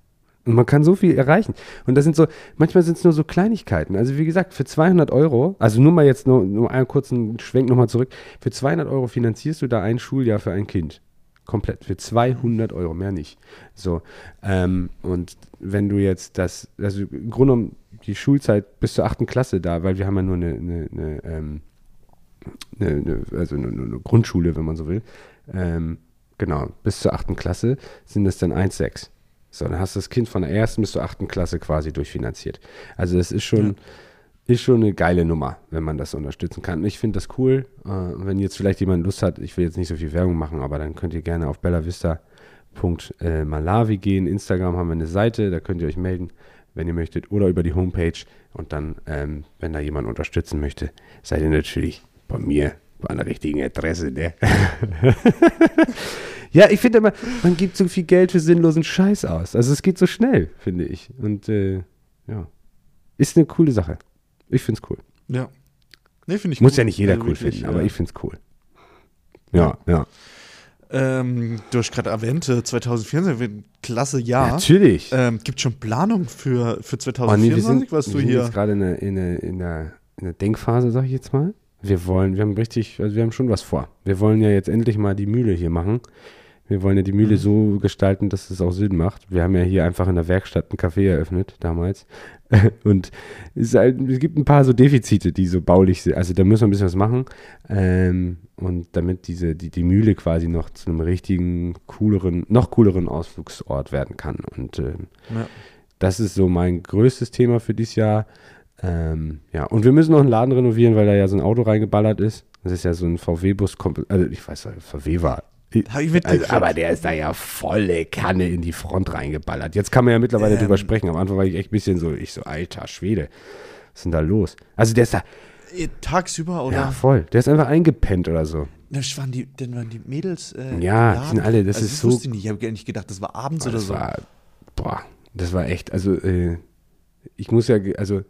Und man kann so viel erreichen. Und das sind so, manchmal sind es nur so Kleinigkeiten. Also wie gesagt, für 200 Euro, also nur mal jetzt nur, nur einen kurzen Schwenk nochmal zurück, für 200 Euro finanzierst du da ein Schuljahr für ein Kind. Komplett. Für 200 Euro, mehr nicht. So. Ähm, und wenn du jetzt das, also im Grunde genommen die Schulzeit bis zur achten Klasse da, weil wir haben ja nur eine, eine, eine, ähm, eine, also eine, Grundschule, wenn man so will. Ähm, genau, bis zur achten Klasse sind es dann 1,6. So, dann hast du das Kind von der ersten bis zur achten Klasse quasi durchfinanziert. Also das ist schon, ist schon eine geile Nummer, wenn man das unterstützen kann. Ich finde das cool. Äh, wenn jetzt vielleicht jemand Lust hat, ich will jetzt nicht so viel Werbung machen, aber dann könnt ihr gerne auf Bella Vista äh, Malawi gehen. Instagram haben wir eine Seite, da könnt ihr euch melden, wenn ihr möchtet, oder über die Homepage. Und dann, ähm, wenn da jemand unterstützen möchte, seid ihr natürlich bei mir bei einer richtigen Adresse, ne? [laughs] ja, ich finde immer, man gibt so viel Geld für sinnlosen Scheiß aus. Also es geht so schnell, finde ich. Und äh, ja, ist eine coole Sache. Ich finde es cool. Ja. Nee, finde ich Muss gut. ja nicht jeder Also cool wirklich, finden, aber äh, ich finde es cool. Ja, ja. Ähm, du hast gerade erwähnt, äh, 2024 wird ein klasse Jahr. Natürlich. Ähm, gibt schon Planung für, für Oh, nee, wir 2024, sind, was wir du sind hier. jetzt gerade in der, in, der, in, der, in der Denkphase, sag ich jetzt mal. Wir wollen, wir haben richtig, also wir haben schon was vor. Wir wollen ja jetzt endlich mal die Mühle hier machen. Wir wollen ja die Mhm. Mühle so gestalten, dass es auch Sinn macht. Wir haben ja hier einfach in der Werkstatt ein Café eröffnet damals. [laughs] Und es, halt, es gibt ein paar so Defizite, die so baulich sind. Also da müssen wir ein bisschen was machen. Ähm, und damit diese, die, die Mühle quasi noch zu einem richtigen, cooleren, noch cooleren Ausflugsort werden kann. Und ähm, Ja. das ist so mein größtes Thema für dieses Jahr. Ähm, ja, und wir müssen noch einen Laden renovieren, weil da ja so ein Auto reingeballert ist. Das ist ja so ein VW-Bus, also ich weiß, VW war. Hab ich mitgekriegt. Also, aber der ist da ja volle Kanne in die Front reingeballert. Jetzt kann man ja mittlerweile Ähm. drüber sprechen. Am Anfang war ich echt ein bisschen so, ich so, alter Schwede, was ist denn da los? Also der ist da, Äh, Tagsüber oder? ja voll, der ist einfach eingepennt oder so. Das waren die, denn waren die Mädels. Äh, Ja, die sind alle- das also ist das so- wusste ich nicht. Ich habe gar nicht gedacht, das war abends oder das so. war, boah, das war echt, also äh, ich muss ja, also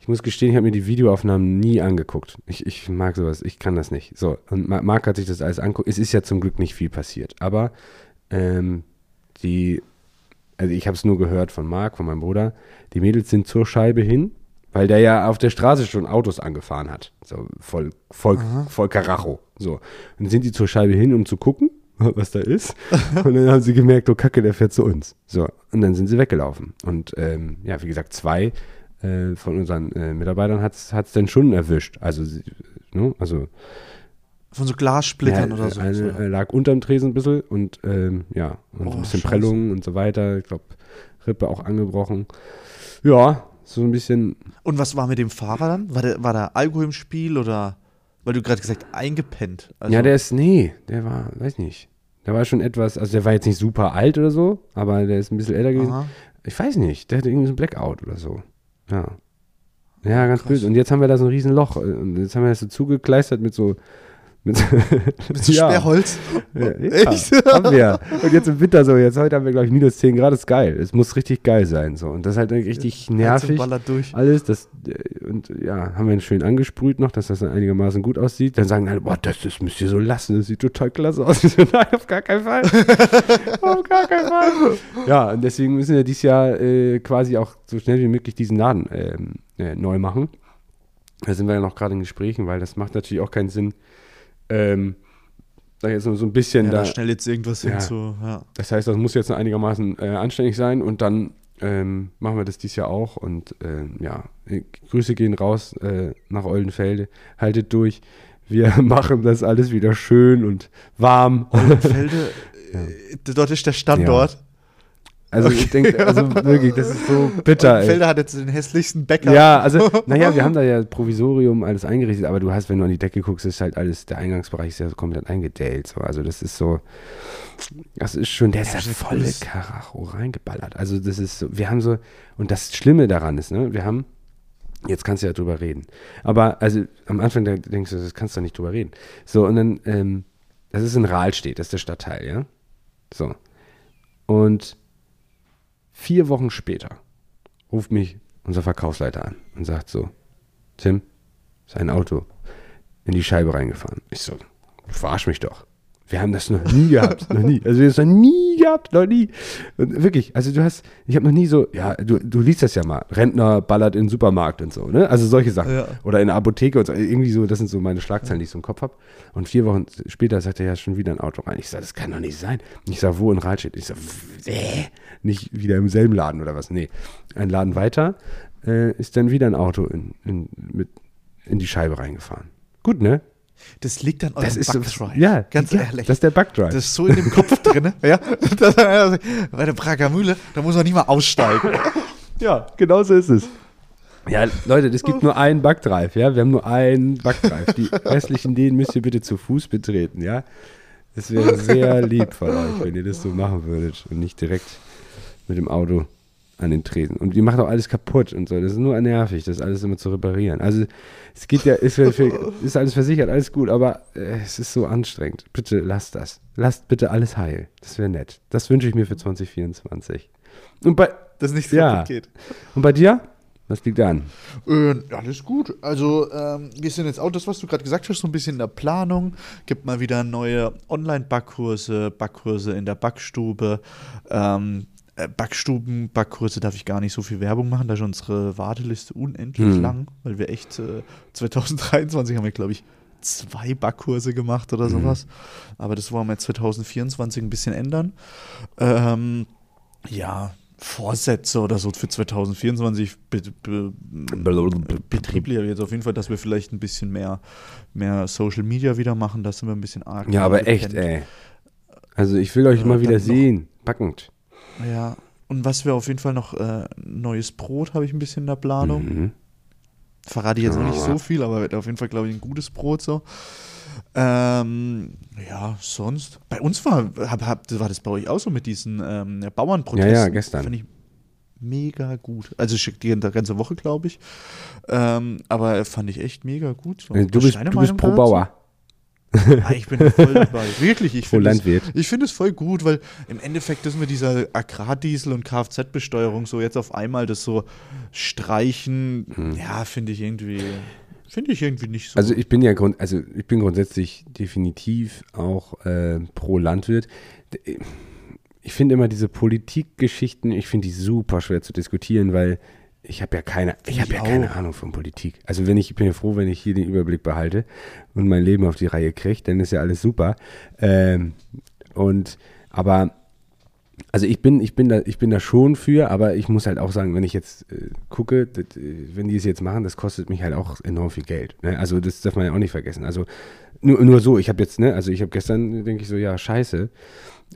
ich muss gestehen, ich habe mir die Videoaufnahmen nie angeguckt. Ich, ich mag sowas, ich kann das nicht. So, und Ma- Marc hat sich das alles anguckt. Es ist ja zum Glück nicht viel passiert, aber ähm, die, also ich habe es nur gehört von Marc, von meinem Bruder, die Mädels sind zur Scheibe hin, weil der ja auf der Straße schon Autos angefahren hat. So voll, voll, voll Karacho. So. Und dann sind die zur Scheibe hin, um zu gucken, [laughs] was da ist. [laughs] Und dann haben sie gemerkt, oh Kacke, der fährt zu uns. So. Und dann sind sie weggelaufen. Und ähm, ja, wie gesagt, zwei äh, von unseren äh, Mitarbeitern hat es dann schon erwischt. Also, sie, ne? also Von so Glassplittern ja, oder so. Eine so. äh, lag unterm Tresen ein bisschen und ähm, ja, und Oh, ein bisschen scheiße. Prellungen und so weiter. Ich glaube, Rippe auch angebrochen. Ja, so ein bisschen. Und was war mit dem Fahrer dann? War, der, war da Alkohol im Spiel oder, weil du gerade gesagt eingepennt? Also, ja, der ist, nee, der war, weiß nicht. Der war schon etwas, also der war jetzt nicht super alt oder so, aber der ist ein bisschen älter gewesen. Aha. Ich weiß nicht, der hatte irgendwie so ein Blackout oder so. Ja. Ja, ganz Krass. böse. Und jetzt haben wir da so ein riesen Loch. Und jetzt haben wir das so zugekleistert mit so. Mit, [laughs] Mit so ja. Sperrholz. Ja, [laughs] ja, Echt? haben wir. Und jetzt im Winter so, jetzt heute haben wir, glaube ich, minus 10 Grad, ist geil. Es muss richtig geil sein. So. Und das ist halt richtig Heizung nervig. ballert durch. Alles, das, äh, und ja, haben wir ihn schön angesprüht noch, dass das dann einigermaßen gut aussieht. Dann sagen alle, boah, das, das müsst ihr so lassen, das sieht total klasse aus. [laughs] So, Nein, auf gar keinen Fall. auf gar keinen Fall. Ja, und deswegen müssen wir dieses Jahr äh, quasi auch so schnell wie möglich diesen Laden ähm, äh, neu machen. Da sind wir ja noch gerade in Gesprächen, weil das macht natürlich auch keinen Sinn, ähm, da jetzt nur so ein bisschen Ja, da, da schnell jetzt irgendwas Ja. hin zu, ja. das heißt, das muss jetzt noch einigermaßen äh, anständig sein und dann ähm, machen wir das dieses Jahr auch. Und ähm, ja, äh, Grüße gehen raus äh, nach Oldenfelde. Haltet durch. Wir [laughs] machen das alles wieder schön und warm. Oldenfelde, [laughs] äh, dort ist der Standort. Also ich denke, also wirklich, das ist so bitter. Ey. Oldenfelde hat jetzt den hässlichsten Bäcker. Ja, also, naja, wir haben da ja [laughs] Provisorium alles eingerichtet, aber du hast, wenn du an die Decke guckst, ist halt alles, der Eingangsbereich ist ja so komplett eingedält. So. Also das ist so, das ist schon, der ist ja ist volle Karacho reingeballert. Also das ist so, wir haben so, und das Schlimme daran ist, ne, wir haben, jetzt kannst du ja drüber reden, aber also am Anfang denkst du, das kannst du nicht drüber reden. So, und dann, ähm, das ist in Rahlstedt, das ist der Stadtteil, ja. So. Und vier Wochen später ruft mich unser Verkaufsleiter an und sagt so, Tim, sein Auto in die Scheibe reingefahren. Ich so, verarsch mich doch. Wir haben das noch nie gehabt, noch nie. Also wir haben es noch nie gehabt, noch nie. Und wirklich, also du hast, ich habe noch nie so, ja, du, du liest das ja mal, Rentner ballert in den Supermarkt und so, ne? Also solche Sachen. Ja. Oder in der Apotheke und so, irgendwie so, das sind so meine Schlagzeilen, die ich so im Kopf habe. Und vier Wochen später sagt er ja schon wieder ein Auto rein. Ich sage, das kann doch nicht sein. Ich sage, wo in Rahlstedt? Ich sage, äh, nicht wieder im selben Laden oder was? Nee. Ein Laden weiter äh, ist dann wieder ein Auto in, in, mit, in die Scheibe reingefahren. Gut, ne? Das liegt an eurem Das ist so, Backdrive. ja, ganz ja, ehrlich. Das ist der Backdrive. Das ist so in dem Kopf [laughs] drin. Ja? Das, also, bei der Prager Mühle, da muss man nicht mal aussteigen. [laughs] ja, genau so ist es. Ja, Leute, es gibt nur einen Backdrive, ja. Wir haben nur einen Backdrive. Die restlichen, den müsst ihr bitte zu Fuß betreten, ja. Es wäre sehr lieb von euch, wenn ihr das so machen würdet und nicht direkt mit dem Auto an den Tresen. Und die macht auch alles kaputt und so. Das ist nur nervig, das alles immer zu reparieren. Also es geht ja, ist, [laughs] ist alles versichert, alles gut, aber äh, es ist so anstrengend. Bitte lasst das. Lasst bitte alles heil. Das wäre nett. Das wünsche ich mir für 2024. Und bei, Dass nicht so Ja. geht. und bei dir? Was liegt an? Äh, alles gut. Also, ähm, wir sind jetzt auch das, was du gerade gesagt hast, so ein bisschen in der Planung. Gibt mal wieder neue Online-Backkurse, Backkurse in der Backstube. Ähm, äh, Backstuben, Backkurse darf ich gar nicht so viel Werbung machen, da ist unsere Warteliste unendlich Hm. lang, weil wir echt äh, 2023 haben wir, glaube ich, zwei Backkurse gemacht oder sowas. Aber das wollen wir jetzt 2024 ein bisschen ändern. Ähm, ja, Vorsätze oder so für 2024 be be betrieblich jetzt auf jeden Fall, dass wir vielleicht ein bisschen mehr, mehr Social Media wieder machen, da sind wir ein bisschen arg. Ja, aber echt, dependent. ey. Also ich will euch Äh, mal wieder sehen. Backend. Ja, und was wir auf jeden Fall noch, äh, neues Brot habe ich ein bisschen in der Planung. Mhm. Verrate ich jetzt noch nicht so viel, aber wird auf jeden Fall, glaube ich, ein gutes Brot so. Ähm, ja, sonst. Bei uns war, hab, hab, war das bei euch auch so mit diesen ähm, Bauernprotesten. Ja, ja, gestern. Fand ich mega gut. Also ich die ganze Woche, glaube ich. Ähm, aber fand ich echt mega gut. So. Äh, Du bist, du bist pro? Bauer, [laughs] Ah, ich bin voll dabei. Wirklich, ich finde es ich finde es voll gut, weil im Endeffekt ist mit dieser Agrardiesel- und Kfz-Besteuerung so jetzt auf einmal das so streichen, ja, finde ich irgendwie, finde ich irgendwie nicht so. Hm. Also ich bin ja grund, also ich bin grundsätzlich definitiv auch äh, pro Landwirt. Ich finde immer diese Politikgeschichten, ich finde die super schwer zu diskutieren, weil ich habe ja keine, ich habe ja keine. Ahnung von Politik. Also wenn ich, ich bin ja froh, wenn ich hier den Überblick behalte und mein Leben auf die Reihe kriege, dann ist ja alles super. Ähm, und aber also ich bin, ich bin da, ich bin da schon für, aber ich muss halt auch sagen, wenn ich jetzt äh, gucke, das, äh, wenn die es jetzt machen, das kostet mich halt auch enorm viel Geld. Ne? Also das darf man ja auch nicht vergessen. Also nur, nur so, ich habe jetzt, ne, also ich habe gestern, denke ich so, ja, scheiße,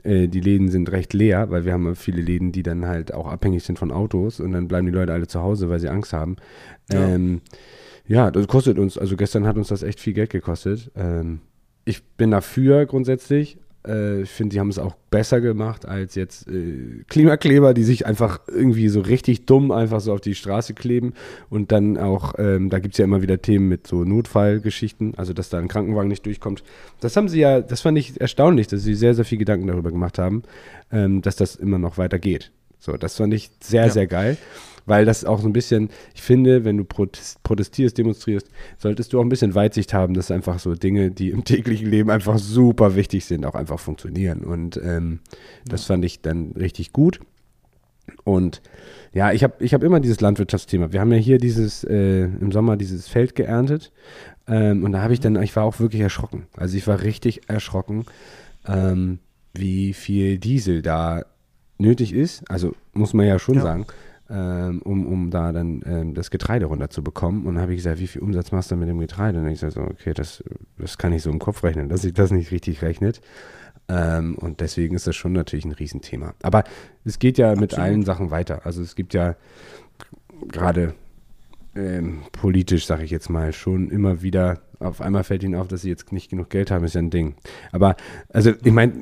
äh, die Läden sind recht leer, weil wir haben viele Läden, die dann halt auch abhängig sind von Autos und dann bleiben die Leute alle zu Hause, weil sie Angst haben. Ja. Ähm, ja, das kostet uns, also gestern hat uns das echt viel Geld gekostet. Ähm, ich bin dafür grundsätzlich. Äh, ich finde, die haben es auch besser gemacht als jetzt äh, Klimakleber, die sich einfach irgendwie so richtig dumm einfach so auf die Straße kleben. Und dann auch, ähm, da gibt es ja immer wieder Themen mit so Notfallgeschichten, also dass da ein Krankenwagen nicht durchkommt. Das haben sie ja, das fand ich erstaunlich, dass sie sehr, sehr viel Gedanken darüber gemacht haben, ähm, dass das immer noch weitergeht. So, das fand ich sehr, Ja. sehr geil weil das auch so ein bisschen, ich finde, wenn du protest- protestierst, demonstrierst, solltest du auch ein bisschen Weitsicht haben, dass einfach so Dinge, die im [laughs] täglichen Leben einfach super wichtig sind, auch einfach funktionieren. Und ähm, das fand ich dann richtig gut. Und ja, ich habe ich hab immer dieses Landwirtschaftsthema. Wir haben ja hier dieses, äh, im Sommer dieses Feld geerntet. Ähm, und da habe ich dann, ich war auch wirklich erschrocken. Also ich war richtig erschrocken, ähm, wie viel Diesel da nötig ist. Also muss man ja schon Ja. sagen, ähm, um, um da dann ähm, das Getreide runterzubekommen. Und dann habe ich gesagt, wie viel Umsatz machst du mit dem Getreide? Und ich sage so, okay, das, das kann ich so im Kopf rechnen, dass sich das nicht richtig rechnet. Ähm, und deswegen ist das schon natürlich ein Riesenthema. Aber es geht ja mit Absolut. allen Sachen weiter. Also es gibt ja gerade ähm, politisch, sage ich jetzt mal, schon immer wieder, auf einmal fällt ihnen auf, dass sie jetzt nicht genug Geld haben, ist ja ein Ding. Aber, also ich meine,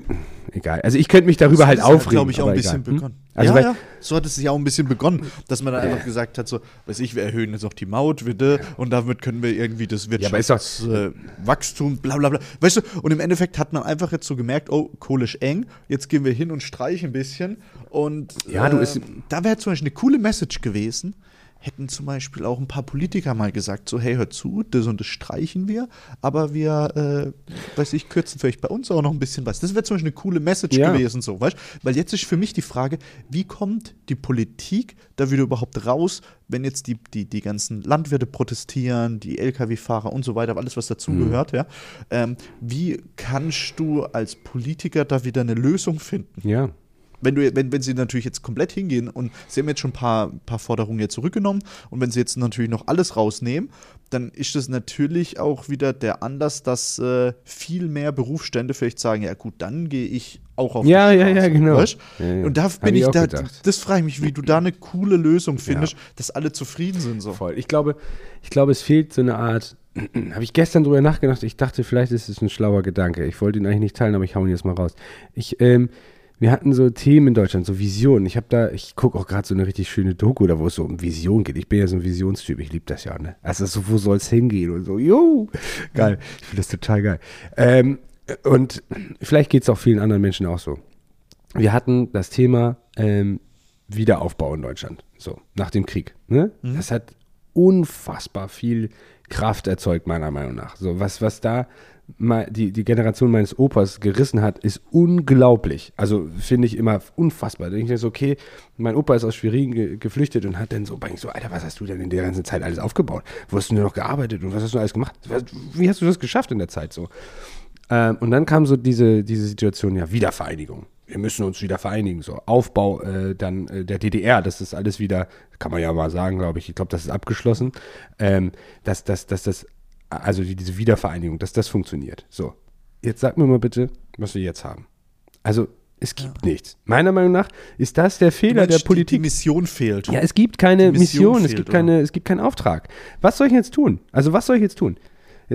egal. Also ich könnte mich darüber So halt hat es aufregen. glaube ich, auch ein bisschen egal. Hm? begonnen. Also ja, ja, so hat es sich auch ein bisschen begonnen, dass man dann einfach gesagt hat, so, weiß ich, wir erhöhen jetzt auch die Maut, bitte, und damit können wir irgendwie das Ja, aber ist doch- Wirtschaftswachstum, bla bla bla. Weißt du, und im Endeffekt hat man einfach jetzt so gemerkt, oh, Kohle ist eng, jetzt gehen wir hin und streichen ein bisschen. Und Ja, du, äh, ist- da wäre zum Beispiel eine coole Message gewesen, hätten zum Beispiel auch ein paar Politiker mal gesagt, so, hey, hört zu, das und das streichen wir, aber wir, äh, weiß ich, kürzen vielleicht bei uns auch noch ein bisschen was. Das wäre zum Beispiel eine coole Message Ja. gewesen, so, weißt Weil jetzt ist für mich die Frage, wie kommt die Politik da wieder überhaupt raus, wenn jetzt die, die, die ganzen Landwirte protestieren, die Lkw-Fahrer und so weiter, alles was dazugehört, ja. Ähm, wie kannst du als Politiker da wieder eine Lösung finden? ja. Wenn, du, wenn, wenn sie natürlich jetzt komplett hingehen und sie haben jetzt schon ein paar, paar Forderungen jetzt zurückgenommen und wenn sie jetzt natürlich noch alles rausnehmen, dann ist das natürlich auch wieder der Anlass, dass äh, viel mehr Berufsstände vielleicht sagen, ja gut, dann gehe ich auch auf Ja, die ja, Straße. ja, genau. Weißt? Ja, ja. Und da Hab bin ich ich, da, gedacht. das frage ich mich, wie du da eine coole Lösung findest, dass alle zufrieden sind. So. Voll. Ich glaube, ich glaube, es fehlt so eine Art [clears throat] habe ich gestern drüber nachgedacht. Ich dachte, vielleicht ist es ein schlauer Gedanke. Ich wollte ihn eigentlich nicht teilen, aber ich hau ihn jetzt mal raus. Ich, ähm, wir hatten so Themen in Deutschland, so Visionen. Ich habe da, ich gucke auch gerade so eine richtig schöne Doku, da wo es so um Vision geht. Ich bin ja so ein Visionstyp, ich liebe das ja, ne? Also so, wo soll es hingehen und so, jo, geil. Ich finde das total geil. Ähm, und vielleicht geht es auch vielen anderen Menschen auch so. Wir hatten das Thema ähm, Wiederaufbau in Deutschland, so, nach dem Krieg. Ne? Das hat unfassbar viel Kraft erzeugt, meiner Meinung nach. So, was, was da die, die Generation meines Opas gerissen hat, ist unglaublich. Also finde ich immer unfassbar. Da denke ich so, okay, mein Opa ist aus Schwerin ge geflüchtet und hat dann so, so, Alter, was hast du denn in der ganzen Zeit alles aufgebaut? Wo hast du denn noch gearbeitet und was hast du alles gemacht? Wie hast du das geschafft in der Zeit so? Ähm, und dann kam so diese, diese Situation, ja, Wiedervereinigung. Wir müssen uns wieder vereinigen. So, Aufbau äh, dann äh, der DDR, das ist alles wieder, kann man ja mal sagen, glaube ich. Ich glaube, das ist abgeschlossen. Ähm, dass, dass, dass das, also die- diese Wiedervereinigung, dass das funktioniert. So, jetzt sag mir mal bitte, was wir jetzt haben. Also, es gibt nichts. Meiner Meinung nach ist das der Fehler Mensch, der die- Politik. DieMission fehlt. Ja, es gibt keine Die Mission Mission, es fehlt, gibt oder? keine, es gibt keinen Auftrag. Was soll ich jetzt tun? Also was soll ich jetzt tun?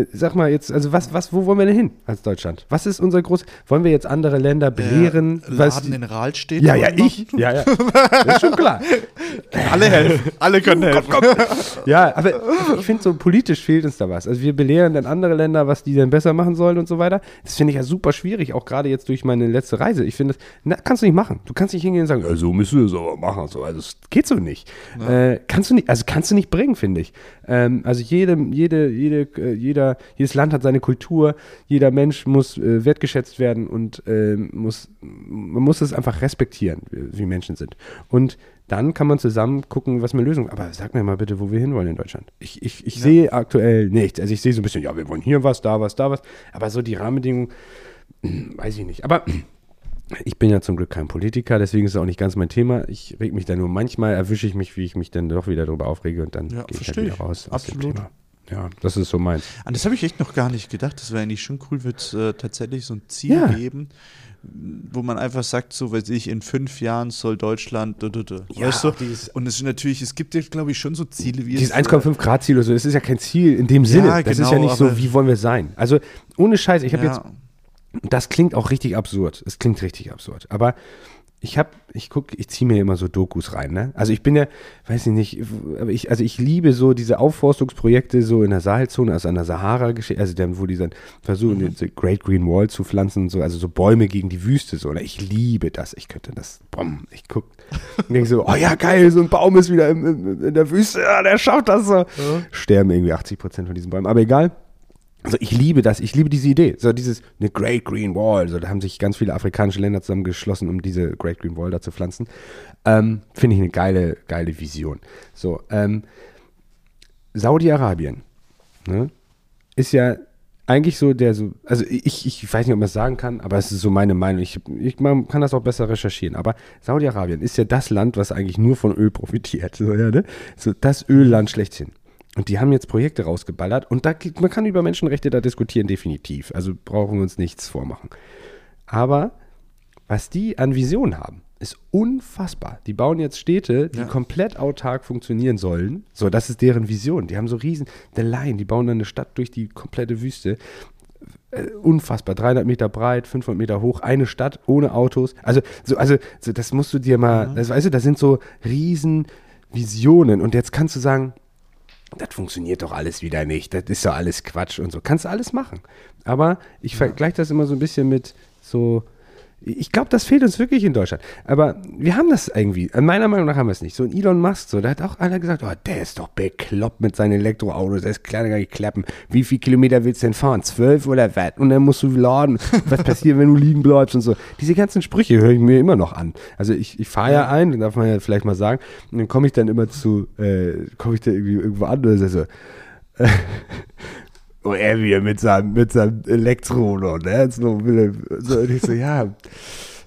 Äh, Sag mal jetzt, also was, was, wo wollen wir denn hin als Deutschland? Was ist unser groß? Wollen wir jetzt andere Länder belehren? Was- Laden in Rahlstedt. ja, ja, machen? ich. Ja, ja. Das ist schon klar. [laughs] Alle helfen. Alle können helfen. Ja, aber ich finde, so politisch fehlt uns da was. Also wir belehren dann andere Länder, was die denn besser machen sollen und so weiter. Das finde ich ja super schwierig, auch gerade jetzt durch meine letzte Reise. Ich finde, das na, kannst du nicht machen. Du kannst nicht hingehen und sagen, ja, so müssen wir es aber machen. So. Also es geht so nicht. Äh, kannst du nicht, also kannst du nicht bringen, finde ich. Ähm, also jede, jede, jede, äh, jeder, jedes Land hat seine Kultur, jeder Mensch muss äh, wertgeschätzt werden und ähm, muss, man muss es einfach respektieren, wie Menschen sind. Und dann kann man zusammen gucken, was eine Lösung Aber sag mir mal bitte, wo wir hinwollen in Deutschland. Ich, ich, ich sehe aktuell nichts. Also ich sehe so ein bisschen, ja, wir wollen hier was, da was, da was. Aber so die Rahmenbedingungen, hm, weiß ich nicht. Aber ich bin ja zum Glück kein Politiker, deswegen ist es auch nicht ganz mein Thema. Ich reg mich da nur manchmal, erwische ich mich, wie ich mich dann doch wieder darüber aufrege und dann Ja, gehe ich halt wieder raus aus dem Absolut. Thema. Ja, das ist so meins. An das habe ich echt noch gar nicht gedacht. Das wäre eigentlich schon cool, wird es äh, tatsächlich so ein Ziel Ja. geben, wo man einfach sagt, so weiß ich, in fünf Jahren soll Deutschland, du, du, du. Ja, weißt du? dieses- Und es ist natürlich, es gibt ja, glaube ich, schon so Ziele wie Dieses es, 1,5 Grad Ziel oder so, das ist ja kein Ziel in dem Sinne. das ist ja genau, nicht so, wie wollen wir sein. Also ohne Scheiß, ich habe ja, jetzt Das klingt auch richtig absurd. Es klingt richtig absurd. Aber ich habe, ich gucke, ich ziehe mir immer so Dokus rein, ne? Also ich bin ja, weiß ich nicht, aber ich, also ich liebe so diese Aufforstungsprojekte so in der Sahelzone, also an der Sahara, gesche- also dann, wo die dann versuchen, Mhm. diese Great Green Wall zu pflanzen und so, also so Bäume gegen die Wüste so. Ne? Ich liebe das. Ich könnte das, bomm, ich gucke und denke so, oh ja, geil, so ein Baum ist wieder im, im, in der Wüste, ja, der schafft das so. Sterben irgendwie 80 Prozent von diesen Bäumen, aber egal. Also ich liebe das, ich liebe diese Idee. So dieses, eine Great Green Wall. So, da haben sich ganz viele afrikanische Länder zusammengeschlossen, um diese Great Green Wall da zu pflanzen. Ähm, Finde ich eine geile, geile Vision. So, ähm, Saudi-Arabien ne, ist ja eigentlich so der so, also ich, ich weiß nicht, ob man es sagen kann, aber es ist so meine Meinung. Ich, ich man kann das auch besser recherchieren. Aber Saudi-Arabien ist ja das Land, was eigentlich nur von Öl profitiert. So, ja, ne? so das Ölland schlechthin. Und die haben jetzt Projekte rausgeballert und da, man kann über Menschenrechte da diskutieren, definitiv. Also brauchen wir uns nichts vormachen. Aber was die an Visionen haben, ist unfassbar. Die bauen jetzt Städte, die Ja. komplett autark funktionieren sollen. So, das ist deren Vision. Die haben so riesen, The Line, die bauen dann eine Stadt durch die komplette Wüste. Äh, unfassbar, 300 Meter breit, 500 Meter hoch, eine Stadt ohne Autos. Also, so, also so, das musst du dir mal, das, weißt du, das sind so riesen Visionen. Und jetzt kannst du sagen, das funktioniert doch alles wieder nicht, das ist doch alles Quatsch und so. Kannst du alles machen. Aber ich vergleiche das immer so ein bisschen mit so, ich glaube, das fehlt uns wirklich in Deutschland. Aber wir haben das irgendwie, an meiner Meinung nach haben wir es nicht. So ein Elon Musk, so, da hat auch einer gesagt, oh, der ist doch bekloppt mit seinen Elektroautos, der ist kleiner gar nicht klappen. Wie viel Kilometer willst du denn fahren? Zwölf oder was? Und dann musst du laden. Was passiert, wenn du liegen bleibst und so. Diese ganzen Sprüche höre ich mir immer noch an. Also ich, ich fahre ja ein, darf man ja vielleicht mal sagen, und dann komme ich dann immer zu, äh, komme ich da irgendwie irgendwo an und so, äh, oh, er mit seinem, mit seinem Elektro noch, ne? So, und ich so, ja,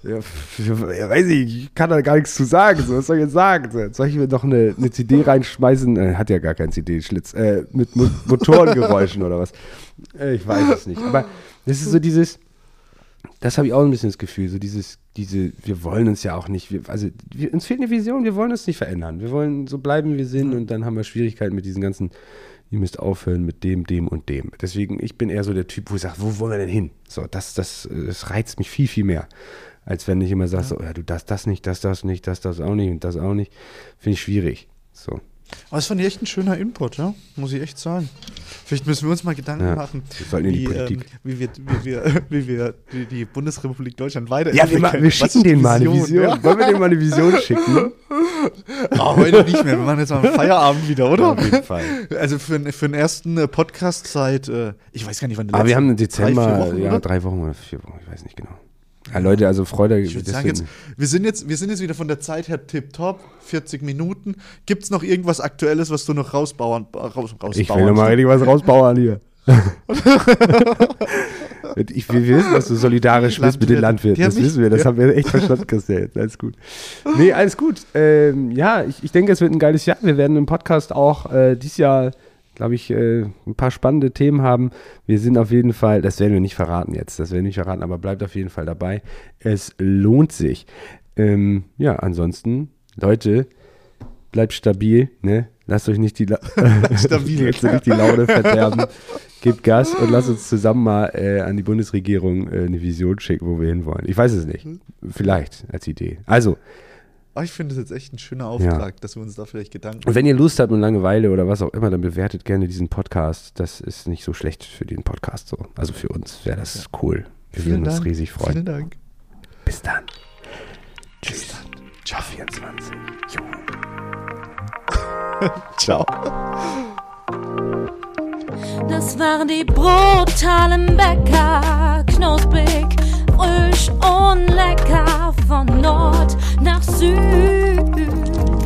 ja, ja, weiß ich, ich kann da gar nichts zu sagen. So, was soll ich jetzt sagen? So, soll ich mir noch eine, eine CD reinschmeißen? Äh, hat ja gar keinen CD-Schlitz. Äh, mit Mo Motorengeräuschen oder was? Äh, ich weiß es nicht. Aber das ist so dieses, das habe ich auch ein bisschen das Gefühl, so dieses, diese, wir wollen uns ja auch nicht, wir, also wir, uns fehlt eine Vision, wir wollen uns nicht verändern. Wir wollen so bleiben, wie wir sind und dann haben wir Schwierigkeiten mit diesen ganzen ihr müsst aufhören mit dem, dem und dem. Deswegen, ich bin eher so der Typ, wo ich sage, wo wollen wir denn hin? So, das, das, das reizt mich viel, viel mehr. Als wenn ich immer sage, so, ja, du das, das nicht, das, das nicht, das, das auch nicht und das auch nicht. Finde ich schwierig. So. Aber es fand ich echt ein schöner Input, ja? Muss ich echt sagen. Vielleicht müssen wir uns mal Gedanken Ja, machen, wir wie, ähm, wie, wir, wie, wir, [laughs] wie wir die, die Bundesrepublik Deutschland Ja, wir, weiterentwickeln. ma- wir Was schicken denen mal eine Vision. Ja? Wollen wir denen mal eine Vision schicken? Oh, [laughs] heute nicht mehr. Wir machen jetzt mal Feierabend wieder, oder? Auf jeden Fall. Also für, den- für den ersten äh, Podcast seit, äh, ich weiß gar nicht, wann der Aber wir letzte- haben im drei, Dezember, vier Wochen, ja, drei Wochen oder vier Wochen, ich weiß nicht genau. Ja, Leute, also Freude. Ich würde sagen, jetzt, wir, sind jetzt, wir sind jetzt wieder von der Zeit her tipptopp, 40 Minuten. Gibt es noch irgendwas Aktuelles, was du noch rausbauern, raus, rausbauern ich will noch mal richtig was rausbauern hier. [laughs] ich will wissen, dass du solidarisch bist mit den Landwirten. Das wissen wir, das ja. haben wir echt verstanden, Christian. Alles gut. Nee, alles gut. Ähm, ja, ich, ich denke, es wird ein geiles Jahr. Wir werden im Podcast auch äh, dieses Jahr, glaube ich, äh, ein paar spannende Themen haben. Wir sind auf jeden Fall, das werden wir nicht verraten jetzt, das werden wir nicht verraten, aber bleibt auf jeden Fall dabei. Es lohnt sich. Ähm, ja, ansonsten, Leute, bleibt stabil, ne? Lasst euch nicht die, La [laughs] Stabil. [laughs] lasst euch nicht die Laune verderben. Gebt Gas und lasst uns zusammen mal äh, an die Bundesregierung äh, eine Vision schicken, wo wir hinwollen. Ich weiß es nicht. Vielleicht als Idee. Also, Ah, ich finde das jetzt echt ein schöner Auftrag, dass wir uns da vielleicht Gedanken und wenn ihr Lust habt und Langeweile oder was auch immer, dann bewertet gerne diesen Podcast. Das ist nicht so schlecht für den Podcast so. Also für uns wäre das cool. Wir würden uns riesig freuen. Vielen Dank. Bis dann. Tschüss. Ciao 24. Jo. [laughs] Ciao. Das waren die brutalen Bäcker frisch und lecker von Nord nach Süd.